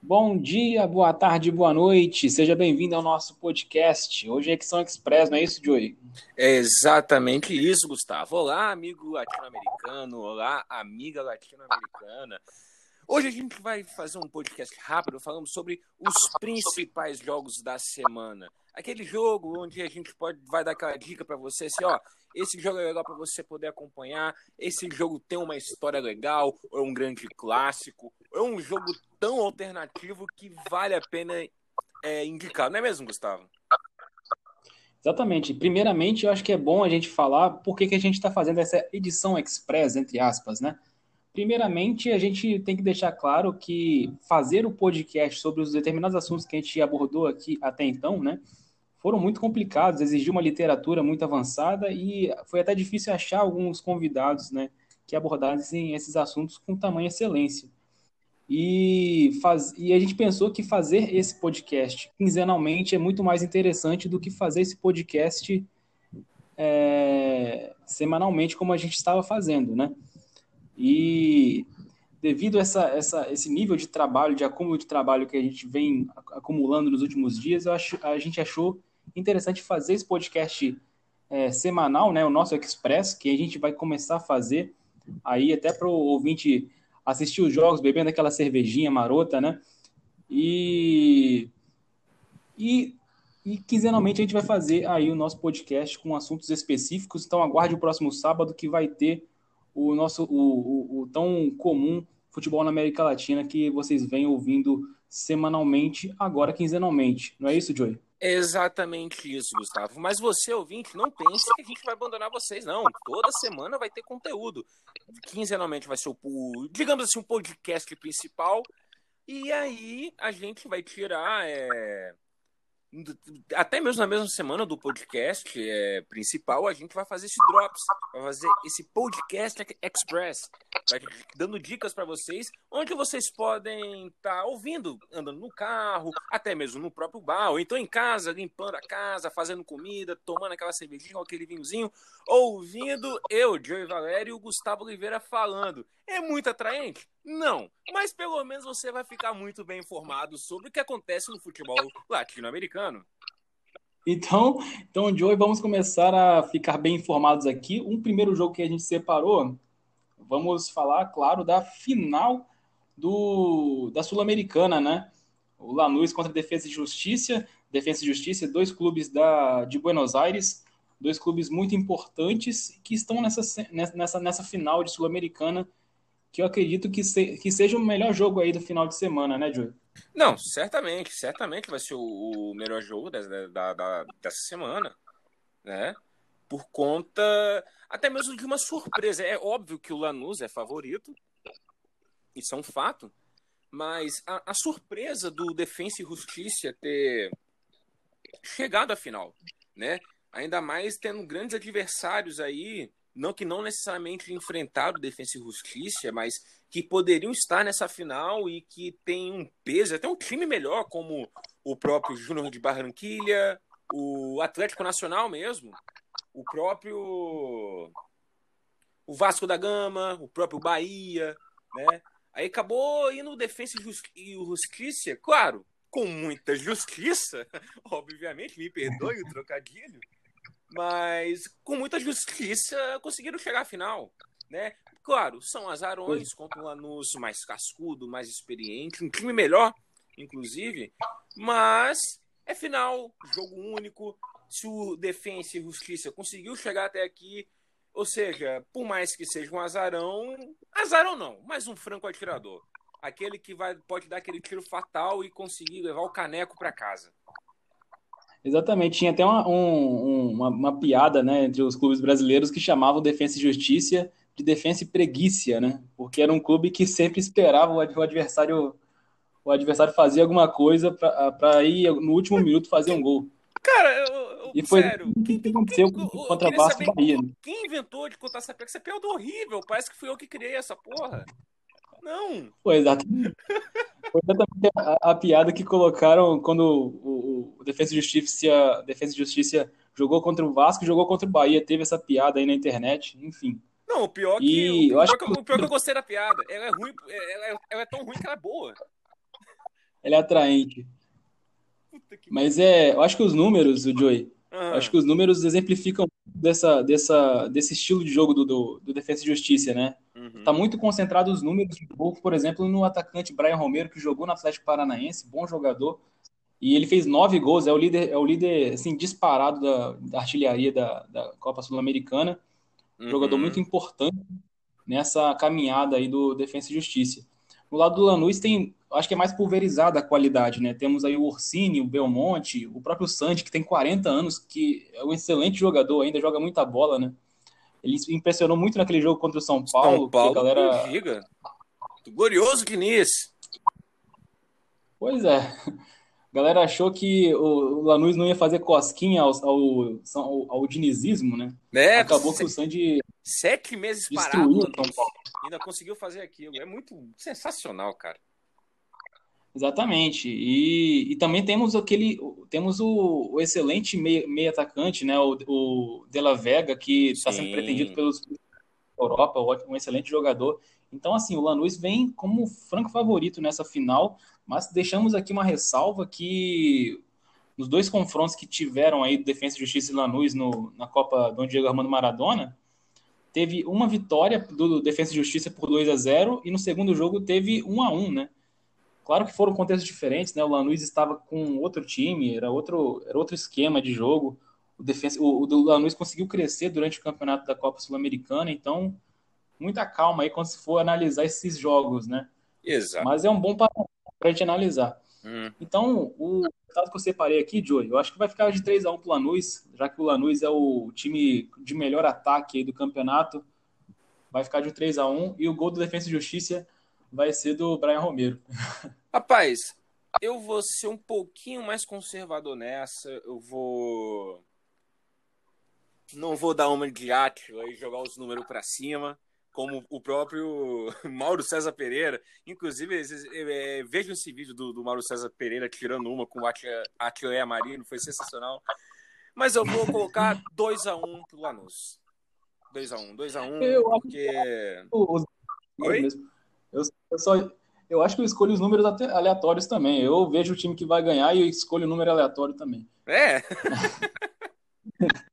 Bom dia, boa tarde, boa noite. Seja bem-vindo ao nosso podcast. Hoje é Exxon Express, não é isso, Joey? É exatamente isso, Gustavo. Olá, amigo latino-americano. Olá, amiga latino-americana. Hoje a gente vai fazer um podcast rápido falando sobre os principais jogos da semana. Aquele jogo onde a gente pode vai dar aquela dica para você assim, ó, esse jogo é legal para você poder acompanhar, esse jogo tem uma história legal, ou é um grande clássico, ou é um jogo tão alternativo que vale a pena é, indicar, não é mesmo, Gustavo? Exatamente. Primeiramente, eu acho que é bom a gente falar por que, que a gente está fazendo essa edição express, entre aspas, né? Primeiramente, a gente tem que deixar claro que fazer o podcast sobre os determinados assuntos que a gente abordou aqui até então, né? Foram muito complicados, exigiu uma literatura muito avançada e foi até difícil achar alguns convidados, né? Que abordassem esses assuntos com tamanha excelência. E, faz, e a gente pensou que fazer esse podcast quinzenalmente é muito mais interessante do que fazer esse podcast é, semanalmente, como a gente estava fazendo, né? E devido a essa, essa, esse nível de trabalho, de acúmulo de trabalho que a gente vem acumulando nos últimos dias, acho, a gente achou interessante fazer esse podcast é, semanal, né, o nosso Express, que a gente vai começar a fazer aí até para o ouvinte assistir os jogos, bebendo aquela cervejinha marota, né? E, e, e quinzenalmente a gente vai fazer aí o nosso podcast com assuntos específicos. Então aguarde o próximo sábado que vai ter o nosso o, o, o tão comum futebol na América Latina que vocês vêm ouvindo semanalmente, agora quinzenalmente. Não é isso, Joey? É exatamente isso, Gustavo. Mas você, ouvinte, não pense que a gente vai abandonar vocês, não. Toda semana vai ter conteúdo. Quinzenalmente vai ser o, digamos assim, um podcast principal. E aí a gente vai tirar é, até mesmo na mesma semana do podcast é, principal, a gente vai fazer esse drops, vai fazer esse podcast express, vai dando dicas para vocês, onde vocês podem estar tá ouvindo, andando no carro, até mesmo no próprio bar, ou então em casa, limpando a casa, fazendo comida, tomando aquela cervejinha ou aquele vinhozinho, ouvindo eu, Joey Valério e o Gustavo Oliveira falando. É muito atraente? Não, mas pelo menos você vai ficar muito bem informado sobre o que acontece no futebol latino-americano. Então, então, Joey, vamos começar a ficar bem informados aqui. Um primeiro jogo que a gente separou, vamos falar, claro, da final do, da Sul-Americana, né? O Lanús contra a Defesa e Justiça. Defesa e Justiça, dois clubes da, de Buenos Aires, dois clubes muito importantes que estão nessa, nessa, nessa final de Sul-Americana que eu acredito que, se, que seja o melhor jogo aí do final de semana, né, Júlio? Não, certamente, certamente vai ser o, o melhor jogo da, da, da, dessa semana, né? Por conta até mesmo de uma surpresa. É óbvio que o Lanús é favorito, isso é um fato, mas a, a surpresa do Defensa e Justiça ter chegado à final, né? Ainda mais tendo grandes adversários aí não que não necessariamente enfrentaram Defensa e Justiça, mas que poderiam estar nessa final e que tem um peso, até um time melhor, como o próprio Júnior de Barranquilha, o Atlético Nacional mesmo, o próprio o Vasco da Gama, o próprio Bahia, né? Aí acabou indo Defensa e Justiça, claro, com muita justiça, obviamente, me perdoe o trocadilho, mas com muita justiça conseguiram chegar à final, né? Claro, são azarões contra um Lanús mais cascudo, mais experiente, um time melhor, inclusive, mas é final, jogo único. Se o Defensa e Justiça conseguiu chegar até aqui, ou seja, por mais que seja um azarão, azarão não, mas um franco atirador. Aquele que vai, pode dar aquele tiro fatal e conseguir levar o caneco para casa. Exatamente, tinha até uma, um, uma, uma, piada né, entre os clubes brasileiros que chamavam Defensa e Justiça de Defensa e Preguiça, né? Porque era um clube que sempre esperava o adversário o adversário fazer alguma coisa para ir no último minuto fazer um gol. Cara, eu, eu, e foi sério, quem, que aconteceu quem, contra Vasco e Bahia. Quem inventou de contar essa piada? Essa piada é horrível, parece que fui eu que criei essa porra. Não. Foi exatamente, foi exatamente a, a, piada que colocaram quando o, o, Defesa e Justiça, Defesa e Justiça jogou contra o Vasco, jogou contra o Bahia, teve essa piada aí na internet, enfim. Não, o pior que, o, eu acho que, o pior que eu gostei da piada. Ela é ruim, ela é, ela é tão ruim que ela é boa. Ela é atraente. Mas é, eu acho que os números, o Joey, uhum. acho que os números exemplificam dessa, dessa, desse estilo de jogo do, do, do Defesa e Justiça, né? Uhum. Tá muito concentrado os números de gol, por exemplo, no atacante Brian Romero, que jogou no Atlético Paranaense, bom jogador, e ele fez nove gols, é o líder, é o líder assim, disparado da, da artilharia da, da Copa Sul-Americana. Uhum. Jogador muito importante nessa caminhada aí do Defensa e Justiça. No lado do Lanús tem, acho que é mais pulverizada a qualidade, né? Temos aí o Orsini, o Belmonte, o próprio Sandy, que tem 40 anos, que é um excelente jogador, ainda joga muita bola, né? Ele impressionou muito naquele jogo contra o São Paulo. São Paulo, que a galera... Giga. Glorioso Diniz. Pois é. A galera achou que o Lanús não ia fazer cosquinha ao, ao, ao, ao dinizismo, né? É, Acabou que o Sandy. Sete meses parado, ainda conseguiu fazer aquilo. É muito sensacional, cara. Exatamente. E, e também temos aquele. Temos o, o excelente meio, meio atacante, né? O, o De La Vega, que está sendo pretendido pelos Europa, um excelente jogador. Então, assim, o Lanús vem como franco favorito nessa final, mas deixamos aqui uma ressalva que nos dois confrontos que tiveram aí Defesa e Justiça e Lanús no, na Copa Dom Diego Armando Maradona, teve uma vitória do Defesa e Justiça por 2 a 0 e no segundo jogo teve 1 a 1 né? Claro que foram contextos diferentes, né? O Lanús estava com outro time, era outro, era outro esquema de jogo. O, defensa, o, o Lanús conseguiu crescer durante o campeonato da Copa Sul-Americana, então muita calma aí quando se for analisar esses jogos, né? Exato. Mas é um bom para a gente analisar. Hum. Então, o resultado que eu separei aqui, Joey, eu acho que vai ficar de 3 a 1 para o Lanús, já que o Lanús é o time de melhor ataque do campeonato. Vai ficar de 3 a 1 e o gol do Defesa e Justiça vai ser do Brian Romero. Rapaz, eu vou ser um pouquinho mais conservador nessa. Eu vou. Não vou dar uma de Átila e jogar os números para cima como o próprio Mauro César Pereira. Inclusive, é, vejam esse vídeo do, do, Mauro César Pereira tirando uma com o Atleia Marino, foi sensacional. Mas eu vou colocar 2x1 um pro Lanús. 2x1, 2x1, um, porque. Oi? Eu, eu, só, eu acho que eu escolho os números aleatórios também. Eu vejo o time que vai ganhar e eu escolho o número aleatório também. É?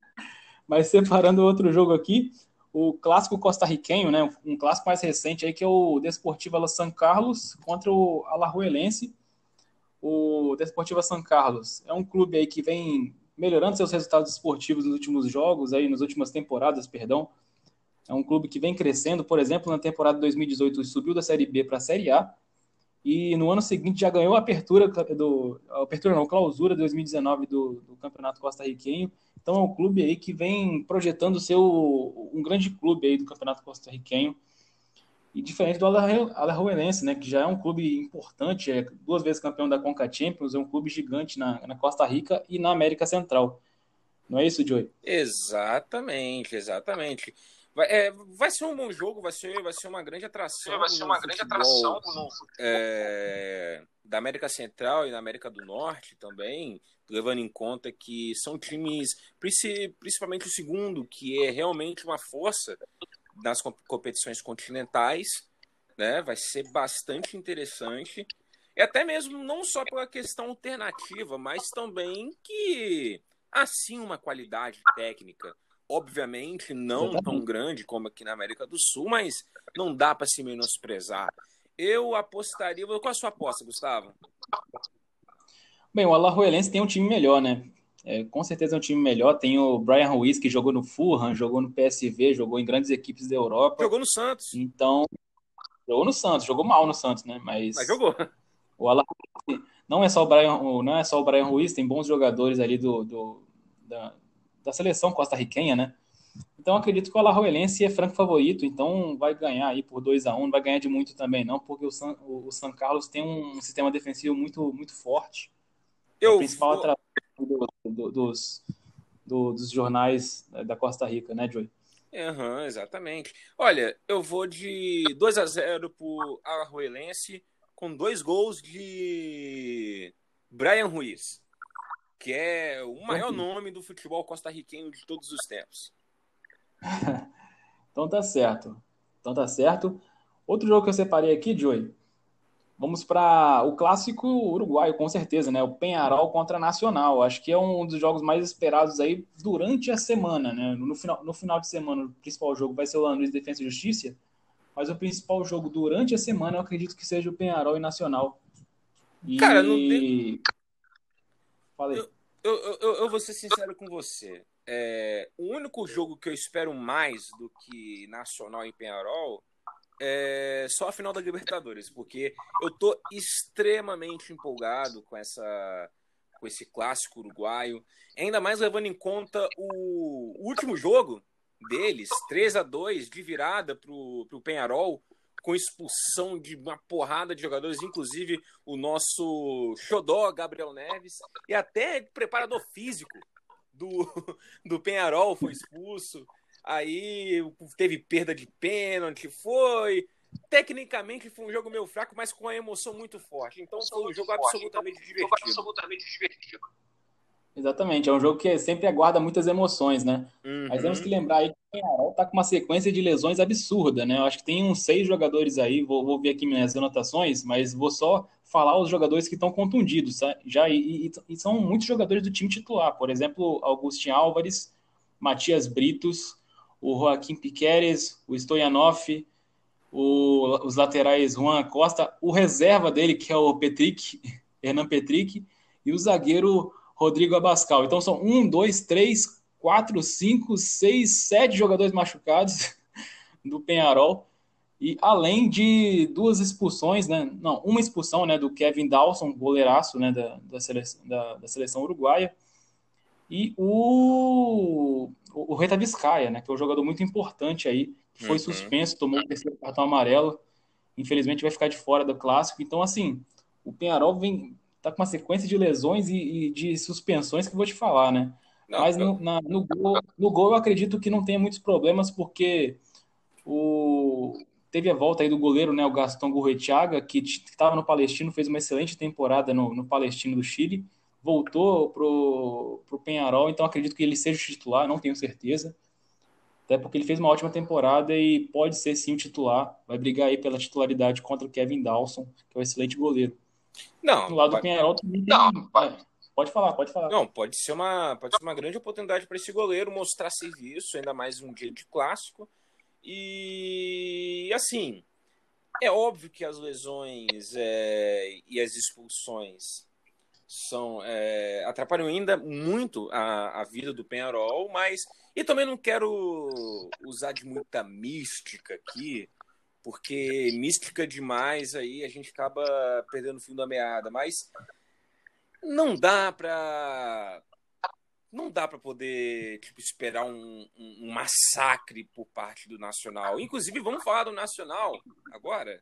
Mas separando outro jogo aqui, o clássico costarriquenho, né, um clássico mais recente aí que é o Desportiva San Carlos contra o Alajuelense. O Desportiva San Carlos é um clube aí que vem melhorando seus resultados esportivos nos últimos jogos aí, nas últimas temporadas, perdão. É um clube que vem crescendo, por exemplo, na temporada 2018 subiu da Série B para a Série A e no ano seguinte já ganhou a apertura do a apertura não, clausura 2019 do, do Campeonato Costarriquenho então é um clube aí que vem projetando ser um grande clube aí do Campeonato Costarriquenho. E diferente do Alajuelense, né, que já é um clube importante, é duas vezes campeão da Conca Champions, é um clube gigante na, na Costa Rica e na América Central. Não é isso, Joey? Exatamente, exatamente. Vai, é, vai ser um bom jogo, vai ser, vai ser uma grande atração. Vai ser uma grande atração no é, da América Central e da América do Norte também levando em conta que são times, principalmente o segundo, que é realmente uma força nas competições continentais, né? Vai ser bastante interessante. E até mesmo não só pela questão alternativa, mas também que assim uma qualidade técnica, obviamente não tão grande como aqui na América do Sul, mas não dá para se menosprezar. Eu apostaria. Qual a sua aposta, Gustavo? Bem, o Alajuelense tem um time melhor, né? É, com certeza é um time melhor. Tem o Brian Ruiz, que jogou no Fulham, jogou no PSV, jogou em grandes equipes da Europa. Jogou no Santos. Então, jogou no Santos, jogou mal no Santos, né? Mas, Mas jogou. O Alajuelense, não é só o Brian, não é só o Brian Ruiz, tem bons jogadores ali do, do da, da seleção costarriquenha, né? Então acredito que o Alajuelense é franco favorito, então vai ganhar aí por 2 a 1 um, não vai ganhar de muito também não, porque o San, o, o San Carlos tem um sistema defensivo muito, muito forte. Eu é o principal vou... do, do, dos, do, dos jornais da Costa Rica, né, Joey? Uhum, exatamente. Olha, eu vou de 2 a 0 pro Alajuelense com dois gols de Brian Ruiz, que é o maior nome do futebol costarriquenho de todos os tempos. Então tá certo. Então tá certo. Outro jogo que eu separei aqui, Joey, vamos para o clássico uruguaio, com certeza, né? O Penharol contra Nacional. Acho que é um dos jogos mais esperados aí durante a semana, né? No final, no final de semana, o principal jogo vai ser o Lanús Defesa e Justiça, mas o principal jogo durante a semana eu acredito que seja o Penharol e Nacional. E... Cara, não tem. Falei. Eu, eu, eu, eu vou ser sincero com você. É, o único jogo que eu espero mais do que Nacional e Penharol é só a final da Libertadores, porque eu tô extremamente empolgado com essa com esse clássico uruguaio, ainda mais levando em conta o, o último jogo deles, 3 a 2 de virada pro, pro Penharol, com expulsão de uma porrada de jogadores, inclusive o nosso xodó Gabriel Neves e até preparador físico do, do Penharol foi expulso aí teve perda de pênalti, foi. Tecnicamente foi um jogo meio fraco, mas com a emoção muito forte. Então foi um jogo absolutamente divertido. Exatamente, é um jogo que sempre aguarda muitas emoções, né? Uhum. Mas temos que lembrar aí que o Penharol tá com uma sequência de lesões absurda, né? Eu acho que tem uns seis jogadores aí, vou, vou ver aqui minhas anotações, mas vou só falar os jogadores que estão contundidos, tá? já e, e, e, são muitos jogadores do time titular, por exemplo, Augustin Álvares, Matias Britos, o Joaquim Piqueres, o Stoyanov, o, os laterais Juan Costa, o reserva dele, que é o Petric, Hernan Petric, e o zagueiro Rodrigo Abascal. Então são um, dois, três, quatro, cinco, seis, sete jogadores machucados do Penharol. E além de duas expulsões, né? Não, uma expulsão né, do Kevin Dawson, goleiraço né, da, da, seleção, da, da seleção uruguaia. E o o, o Reta Vizcaia, né, que é um jogador muito importante aí, que foi uhum. suspenso, tomou o terceiro cartão amarelo, infelizmente vai ficar de fora do clássico. Então, assim, o Penharol vem tá com uma sequência de lesões e, e de suspensões que eu vou te falar, né? Não, Mas no, na, no, gol, no gol eu acredito que não tenha muitos problemas, porque o, teve a volta aí do goleiro, né, o Gastão Gurretiaga, que estava no Palestino, fez uma excelente temporada no, no Palestino do Chile voltou pro, pro Penharol, então acredito que ele seja o titular, não tenho certeza. Até porque ele fez uma ótima temporada e pode ser sim o titular. Vai brigar aí pela titularidade contra o Kevin Dawson, que é um excelente goleiro. Não. Do lado do Penharol também tem... Não, pode... pode falar, pode falar. Não, pode ser uma, pode ser uma grande oportunidade para esse goleiro mostrar serviço, ainda mais um dia de clássico. E assim, é óbvio que as lesões é, e as expulsões são é, atrapalham ainda muito a, a vida do Penharol, mas e também não quero usar de muita mística aqui, porque mística demais aí a gente acaba perdendo o fio da meada, mas não dá para não dá para poder tipo, esperar um, um, um, massacre por parte do Nacional. Inclusive, vamos falar do Nacional agora?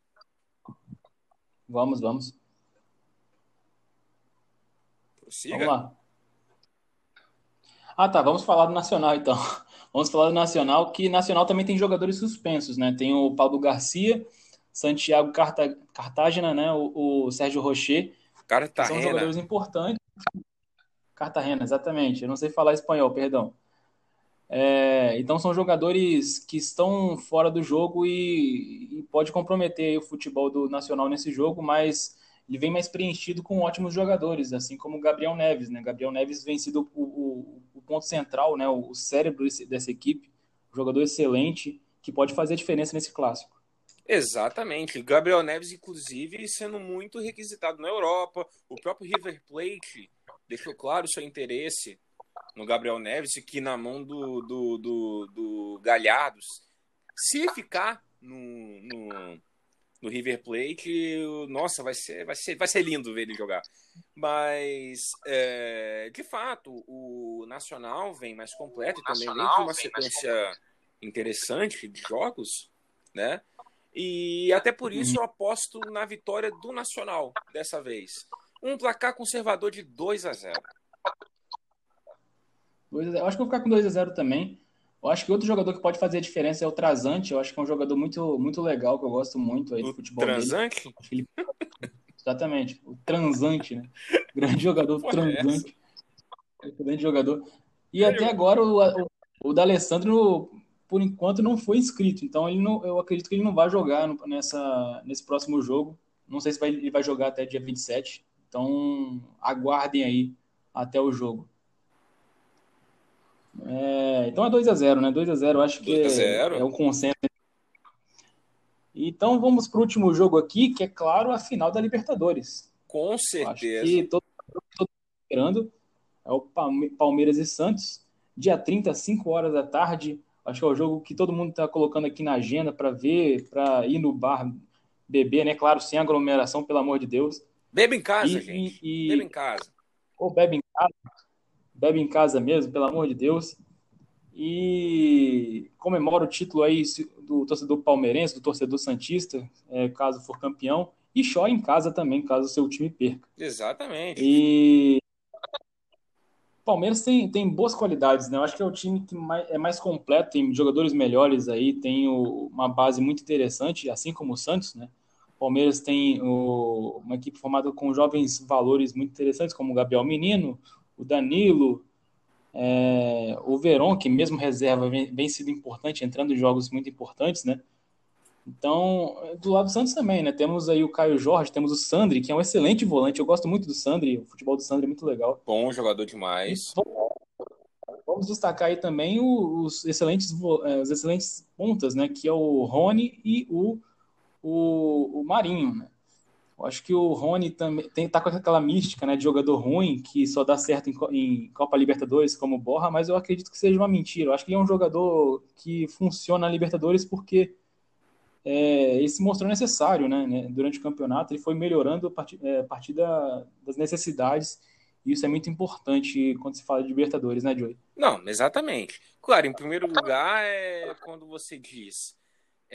Vamos, vamos. Prossiga. Vamos lá. Ah, tá. Vamos falar do Nacional, então. Vamos falar do Nacional, que Nacional também tem jogadores suspensos, né? Tem o Paulo Garcia, Santiago Carta... Cartagena, né? O, o Sérgio Rocher. Cartagena. São jogadores importantes. Cartagena, exatamente. Eu não sei falar espanhol, perdão. É, então são jogadores que estão fora do jogo e, e pode comprometer o futebol do Nacional nesse jogo, mas ele vem mais preenchido com ótimos jogadores, assim como o Gabriel Neves, né? Gabriel Neves vem sido o, o, o ponto central, né? O, cérebro dessa equipe, um jogador excelente que pode fazer a diferença nesse clássico. Exatamente. Gabriel Neves, inclusive, sendo muito requisitado na Europa. O próprio River Plate deixou claro seu interesse no Gabriel Neves, que na mão do, do, do, do Galhardos, se ficar no, no no River Plate, nossa, vai ser, vai ser, vai ser lindo ver ele jogar. Mas, é, de fato, o Nacional vem mais completo e também vem com uma sequência interessante de jogos, né? E até por isso eu aposto na vitória do Nacional dessa vez. Um placar conservador de 2 a 0. Eu acho que vou ficar com 2 a 0 também. Eu acho que outro jogador que pode fazer a diferença é o Trasante. Eu acho que é um jogador muito, muito legal, que eu gosto muito aí do futebol transante? dele. Exatamente, o transante, né? Grande jogador, Pô, transante. É Grande jogador. E é até agora o, o, o D'Alessandro por enquanto não foi inscrito. Então ele não, eu acredito que ele não vai jogar nessa, nesse próximo jogo. Não sei se vai, ele vai jogar até dia 27. Então aguardem aí até o jogo. É, então é 2x0, né? 2x0, acho que é, é o consenso. Então vamos para o último jogo aqui, que é claro a final da Libertadores. Com certeza. Acho que todo mundo esperando é o Palmeiras e Santos, dia 30, 5 horas da tarde. Acho que é o jogo que todo mundo está colocando aqui na agenda para ver, para ir no bar beber, né? Claro, sem aglomeração, pelo amor de Deus. Bebe em casa, e, gente. E, bebe em casa. Ou bebe em casa. Bebe em casa mesmo, pelo amor de Deus. E comemora o título aí do torcedor palmeirense, do torcedor santista, é, caso for campeão. E chora em casa também, caso o seu time perca. Exatamente. E Palmeiras tem, tem boas qualidades, né? Eu acho que é o time que mais, é mais completo, tem jogadores melhores aí, tem o, uma base muito interessante, assim como o Santos, né? Palmeiras tem o, uma equipe formada com jovens valores muito interessantes, como o Gabriel Menino, o Danilo, é, o Verón, que mesmo reserva vem, vem sido importante, entrando em jogos muito importantes, né? Então, do lado do Santos também, né? Temos aí o Caio Jorge, temos o Sandri, que é um excelente volante. Eu gosto muito do Sandri, o futebol do Sandri é muito legal. Bom jogador demais. Vamos destacar aí também os excelentes, é, os excelentes pontas, né? Que é o Rony e o, o, o Marinho, né? Acho que o Rony também tem, tá com aquela mística, né? De jogador ruim, que só dá certo em, em Copa Libertadores como Borra, mas eu acredito que seja uma mentira. Eu acho que ele é um jogador que funciona na Libertadores porque é, ele se mostrou necessário né, né, durante o campeonato, ele foi melhorando a partir, é, a partir da, das necessidades, e isso é muito importante quando se fala de Libertadores, né, Joey? Não, exatamente. Claro, em primeiro lugar, é quando você diz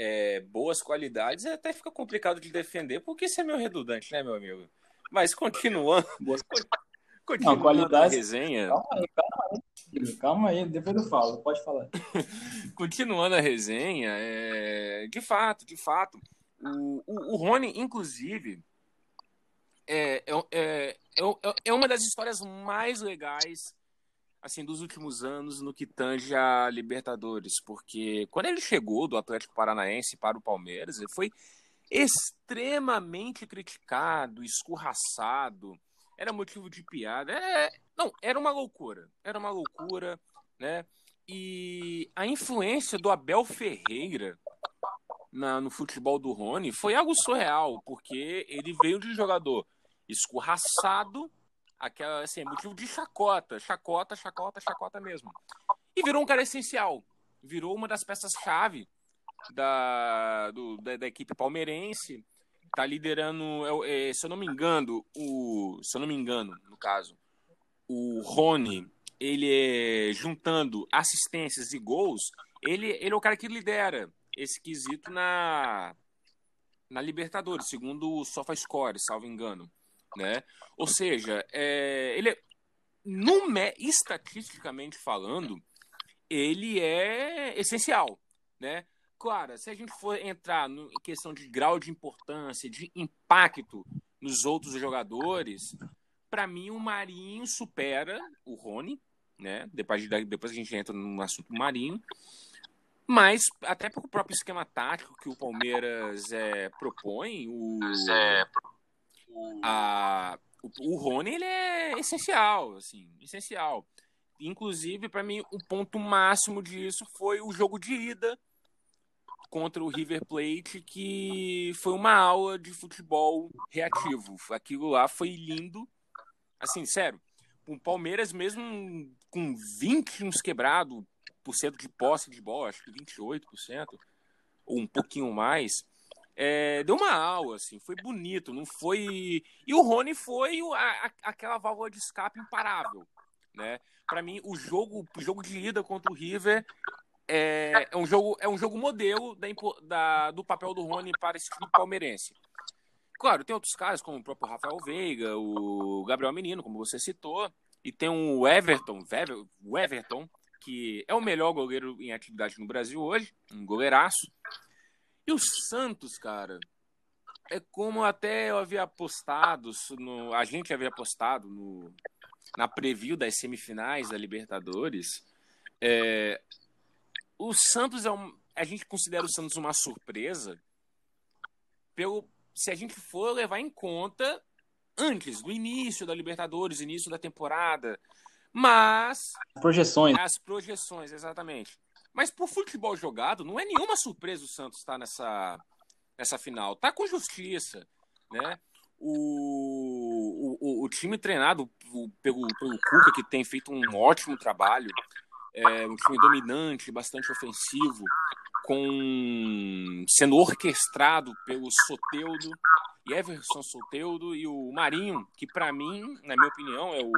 é, boas qualidades, até fica complicado de defender, porque isso é meio redundante, né, meu amigo? Mas continuando. Boas... Continuando Não, qualidade... a resenha. Calma aí, calma aí. Calma aí, depois eu falo, pode falar. continuando a resenha, é... de fato, de fato, o, o, o Rony, inclusive, é, é, é, é, é uma das histórias mais legais assim dos últimos anos no que tange a Libertadores, porque quando ele chegou do Atlético Paranaense para o Palmeiras, ele foi extremamente criticado, escorraçado, era motivo de piada. É, não, era uma loucura. Era uma loucura, né? E a influência do Abel Ferreira na, no futebol do Rony foi algo surreal, porque ele veio de jogador escorraçado, aquela, assim, motivo de chacota, chacota, chacota, chacota mesmo. E virou um cara essencial. Virou uma das peças-chave da, da, da equipe palmeirense tá liderando, é, se eu não me engano, o, se eu não me engano, no caso, o Rony, ele é juntando assistências e gols, ele, ele é o cara que lidera esse quesito na na Libertadores, segundo o SofaScore, salvo engano, né? Ou seja, é, ele é, nume, estatisticamente falando, ele é essencial, né? Claro, se a gente for entrar no, em questão de grau de importância, de impacto nos outros jogadores, para mim o Marinho supera o Rony, né? Depois, de, depois a gente entra no assunto do Marinho. Mas, até pelo próprio esquema tático que o Palmeiras é, propõe, o, é, a, o, o Rony ele é essencial, assim, essencial. Inclusive, para mim, o ponto máximo disso foi o jogo de ida contra o River Plate, que foi uma aula de futebol reativo. Aquilo lá foi lindo. Assim, sério, o Palmeiras, mesmo com 20 uns quebrado por cento de posse de bola, acho que 28%, ou um pouquinho mais, é, deu uma aula, assim, foi bonito, não foi. E o Rony foi a, a, aquela válvula de escape imparável. Né? Para mim, o jogo, o jogo de ida contra o River é, é, um jogo, é um jogo modelo da, da, do papel do Rony para esse time palmeirense. Claro, tem outros caras, como o próprio Rafael Veiga, o Gabriel Menino, como você citou, e tem o Everton, o Everton, que é o melhor goleiro em atividade no Brasil hoje, um goleiraço. E o Santos, cara, é como até eu havia apostado, no, a gente havia apostado no, na preview das semifinais da Libertadores. É, o Santos é um. A gente considera o Santos uma surpresa pelo, se a gente for levar em conta antes do início da Libertadores, início da temporada. Mas. Projeções. As projeções, exatamente. Mas por futebol jogado, não é nenhuma surpresa o Santos estar nessa, nessa final. Tá com justiça, né? O, o, o time treinado pelo, pelo Cuca, que tem feito um ótimo trabalho, é um time dominante, bastante ofensivo, com sendo orquestrado pelo Soteudo, Everson Soteudo e o Marinho, que para mim, na minha opinião, é o,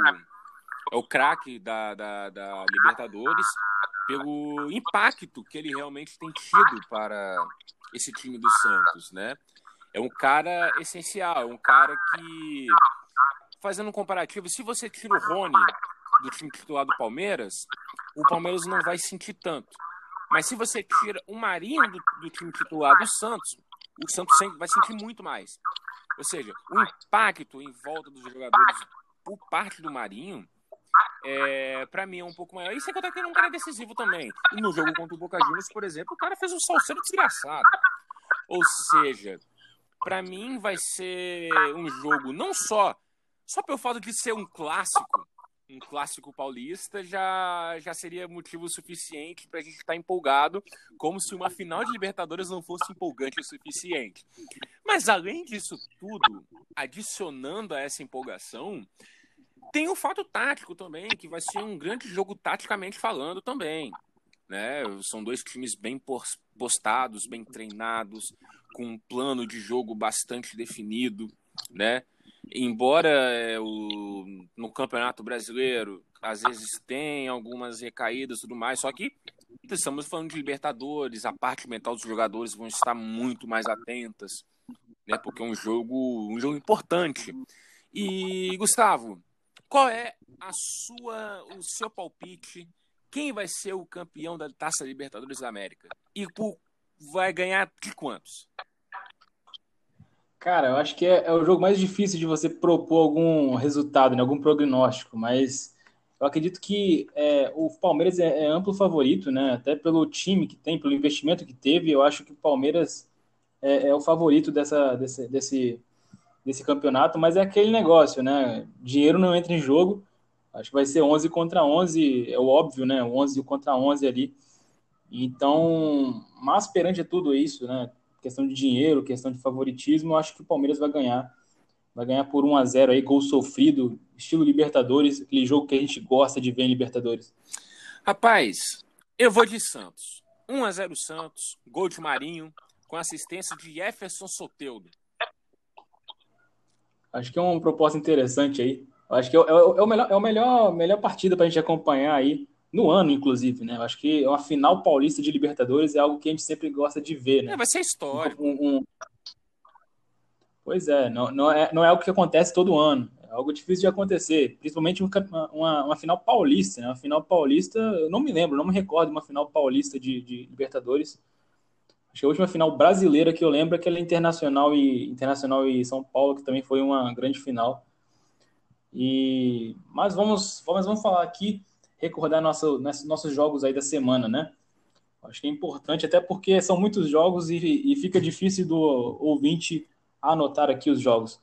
é o craque da, da, da Libertadores, pelo impacto que ele realmente tem tido para esse time do Santos, né? É um cara essencial, um cara que, fazendo um comparativo, se você tira o Rony do time titular do Palmeiras, o Palmeiras não vai sentir tanto. Mas se você tira o Marinho do, do time titular do Santos, o Santos vai sentir muito mais. Ou seja, o impacto em volta dos jogadores por parte do Marinho, é, para mim é um pouco maior. E sem contar que ele é um cara decisivo também. E no jogo contra o Boca Juniors, por exemplo, o cara fez um salseiro desgraçado. Ou seja, para mim vai ser um jogo não só só pelo fato de ser um clássico, um clássico paulista já, já seria motivo suficiente para a gente estar tá empolgado, como se uma final de Libertadores não fosse empolgante o suficiente. Mas além disso tudo, adicionando a essa empolgação, tem o fato tático também, que vai ser um grande jogo taticamente falando também. Né? São dois times bem postados, bem treinados, com um plano de jogo bastante definido, né? embora é, o, no Campeonato Brasileiro às vezes tem algumas recaídas e tudo mais, só que estamos falando de Libertadores, a parte mental dos jogadores vão estar muito mais atentas, né? Porque é um jogo, um jogo importante. E Gustavo, qual é a sua, o seu palpite? Quem vai ser o campeão da Taça Libertadores da América? E por, vai ganhar de quantos? Cara, eu acho que é, é, o jogo mais difícil de você propor algum resultado, né, algum prognóstico, mas eu acredito que é, o Palmeiras é, é, amplo favorito, né? Até pelo time que tem, pelo investimento que teve, eu acho que o Palmeiras é, é o favorito dessa, desse, desse, desse campeonato, mas é aquele negócio, né? Dinheiro não entra em jogo. Acho que vai ser 11 contra 11, é o óbvio, né? 11 contra 11 ali. Então, mas perante tudo isso, né? questão de dinheiro, questão de favoritismo, acho que o Palmeiras vai ganhar. Vai ganhar por 1 a 0 aí, gol sofrido, estilo Libertadores, aquele jogo que a gente gosta de ver em Libertadores. Rapaz, eu vou de Santos. 1 a 0 Santos, gol de Marinho, com assistência de Jefferson Soteudo. Acho que é uma proposta interessante aí. Acho que é, é, é o melhor, é o melhor, melhor partida para a gente acompanhar aí no ano, inclusive, né? Eu acho que uma final paulista de Libertadores é algo que a gente sempre gosta de ver, né? É, vai ser histórico. Um, um... Pois é não, não é, não é algo que acontece todo ano. É algo difícil de acontecer, principalmente uma, uma, uma, final paulista, né? Uma final paulista, eu não me lembro, não me recordo de uma final paulista de, de Libertadores. Acho que a última final brasileira que eu lembro é aquela Internacional e Internacional e São Paulo, que também foi uma grande final. E mas vamos, vamos, vamos falar aqui recordar nosso, nossos jogos aí da semana, né? Acho que é importante, até porque são muitos jogos e, e fica difícil do ouvinte anotar aqui os jogos.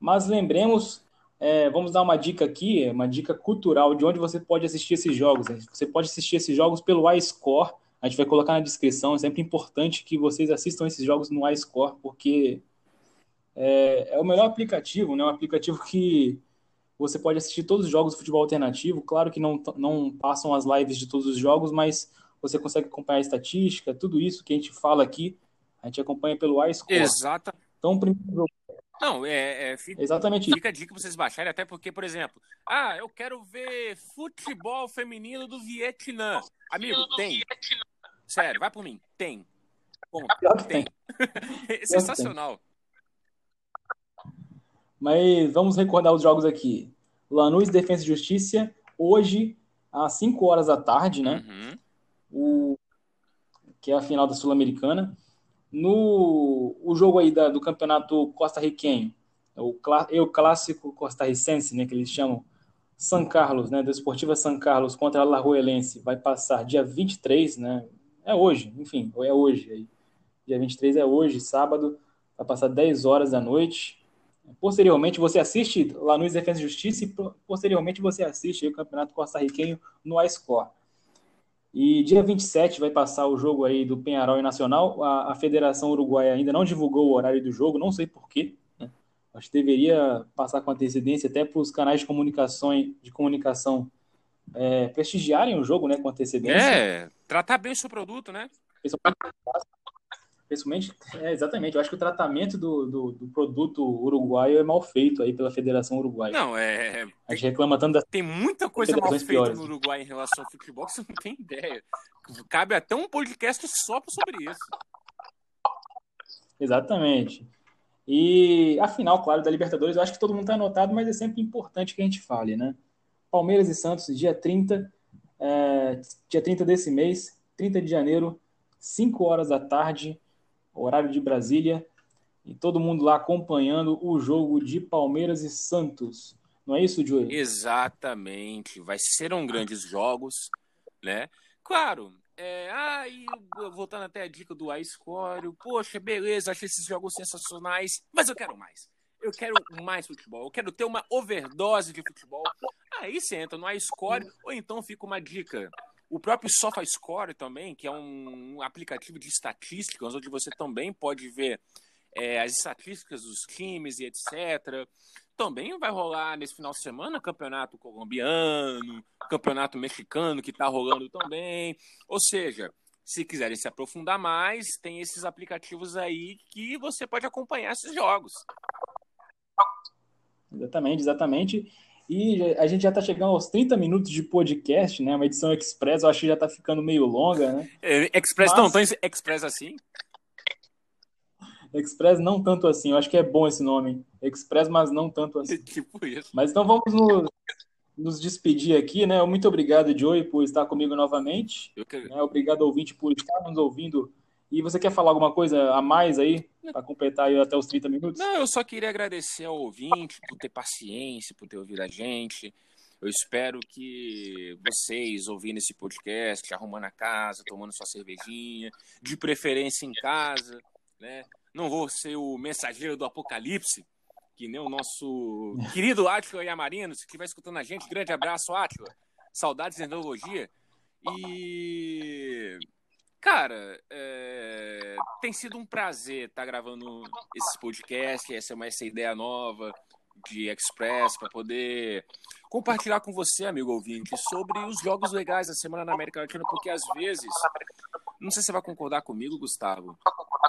Mas lembremos, é, vamos dar uma dica aqui, uma dica cultural de onde você pode assistir esses jogos. Você pode assistir esses jogos pelo iScore, a gente vai colocar na descrição. É sempre importante que vocês assistam esses jogos no iScore, porque é, é o melhor aplicativo, né? Um aplicativo que você pode assistir todos os jogos do futebol alternativo. Claro que não, não passam as lives de todos os jogos, mas você consegue acompanhar a estatística, tudo isso que a gente fala aqui, a gente acompanha pelo iScore. Exato. Então, o primeiro jogo. Não, é, é fica, Exatamente. Fica a dica para vocês baixarem, até porque, por exemplo, ah, eu quero ver futebol feminino do Vietnã. Amigo, tem. Sério, vai por mim. Tem. Ponto. Tem. é sensacional. Mas vamos recordar os jogos aqui. Lanús Defesa e Justiça, hoje, às 5 horas da tarde, né? Uhum. O, que é a final da Sul-Americana. No o jogo aí da, do campeonato costarriquenho, o, é o clássico costarricense, né? Que eles chamam San Carlos, né? Do Esportiva San Carlos contra a Lajuelense, vai passar dia 23, né? É hoje, enfim, é hoje. Dia 23 é hoje, sábado, vai passar 10 horas da noite. Posteriormente, você assiste Lanús Defesa e Justiça e posteriormente você assiste o Campeonato Costarriquenho no iScore. E dia 27 vai passar o jogo aí do Penharol e Nacional. A, a Federação Uruguaia ainda não divulgou o horário do jogo, não sei porquê. Né? Acho que deveria passar com antecedência até para os canais de comunicação, de comunicação é, prestigiarem o jogo né, com antecedência. É, tratar bem o seu produto, né? Principalmente, é, exatamente. Eu acho que o tratamento do, do, do, produto uruguaio é mal feito aí pela Federação Uruguaia. Não, é. A gente reclama tanto das. Tem muita coisa mal feita piores. no Uruguai em relação ao futebol que você não tem ideia. Cabe até um podcast só sobre isso. Exatamente. E a final, claro, da Libertadores, eu acho que todo mundo está anotado, mas é sempre importante que a gente fale, né? Palmeiras e Santos, dia 30, é, dia 30 desse mês, 30 de janeiro, 5 horas da tarde horário de Brasília, e todo mundo lá acompanhando o jogo de Palmeiras e Santos. Não é isso, Joey? Exatamente. Vai ser um grandes jogos, né? Claro, é, aí, voltando até a dica do iScore, poxa, beleza, achei esses jogos sensacionais, mas eu quero mais. Eu quero mais futebol, eu quero ter uma overdose de futebol. Aí você entra no iScore, ou então fica uma dica. O próprio SofaScore também, que é um aplicativo de estatísticas, onde você também pode ver é, as estatísticas dos times e etc. Também vai rolar nesse final de semana campeonato colombiano, campeonato mexicano que está rolando também. Ou seja, se quiserem se aprofundar mais, tem esses aplicativos aí que você pode acompanhar esses jogos. Exatamente, exatamente. E a gente já está chegando aos 30 minutos de podcast, né? Uma edição express, eu acho que já está ficando meio longa, né? É, express Mas... não, tão express assim? Express não tanto assim, eu acho que é bom esse nome. Express, mas não tanto assim. tipo isso. Mas então vamos nos, nos despedir aqui, né? Muito obrigado, Joey, por estar comigo novamente. Que... né? Obrigado, ouvinte, por estar nos ouvindo e você quer falar alguma coisa a mais aí, para completar aí até os 30 minutos? Não, eu só queria agradecer ao ouvinte por ter paciência, por ter ouvido a gente. Eu espero que vocês ouvindo esse podcast, arrumando a casa, tomando sua cervejinha, de preferência em casa, né? Não vou ser o mensageiro do apocalipse, que nem o nosso querido Átila Yamarino, se estiver escutando a gente, grande abraço, Átila. Saudades de tecnologia. E Cara, é... tem sido um prazer estar tá gravando esse podcast, essa é uma essa ideia nova de Express para poder compartilhar com você, amigo ouvinte, sobre os jogos legais da semana na América Latina, porque às vezes, não sei se você vai concordar comigo, Gustavo,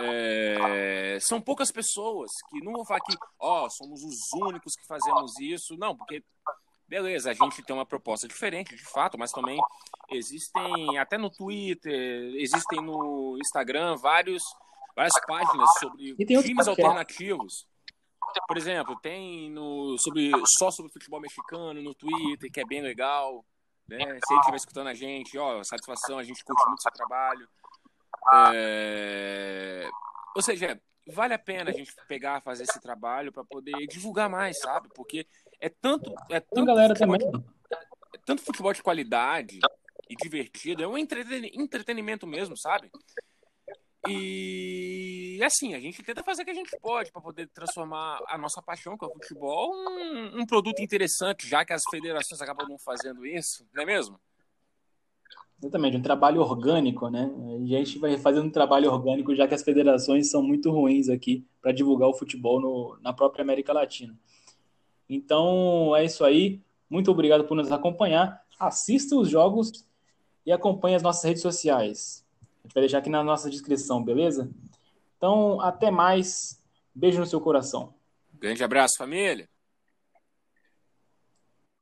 é... são poucas pessoas que não vão falar que, ó, oh, somos os únicos que fazemos isso, não, porque beleza, a gente tem uma proposta diferente, de fato, mas também existem, até no Twitter, existem no Instagram vários, várias páginas sobre times alternativos. Por exemplo, tem no, sobre, só sobre futebol mexicano no Twitter, que é bem legal. Né? Se ele estiver escutando a gente, ó, satisfação, a gente curte muito seu trabalho. É... Ou seja, vale a pena a gente pegar, fazer esse trabalho para poder divulgar mais, sabe? Porque é tanto. É tanto galera também. De, é tanto futebol de qualidade e divertido. É um entretenimento mesmo, sabe? E assim, a gente tenta fazer o que a gente pode para poder transformar a nossa paixão com o futebol um, um produto interessante, já que as federações acabam não fazendo isso, não é mesmo? Exatamente, um trabalho orgânico, né? A gente vai fazendo um trabalho orgânico, já que as federações são muito ruins aqui para divulgar o futebol no, na própria América Latina. Então é isso aí. Muito obrigado por nos acompanhar. Assista os jogos e acompanhe as nossas redes sociais. A gente vai deixar aqui na nossa descrição, beleza? Então, até mais. Beijo no seu coração. Grande abraço, família.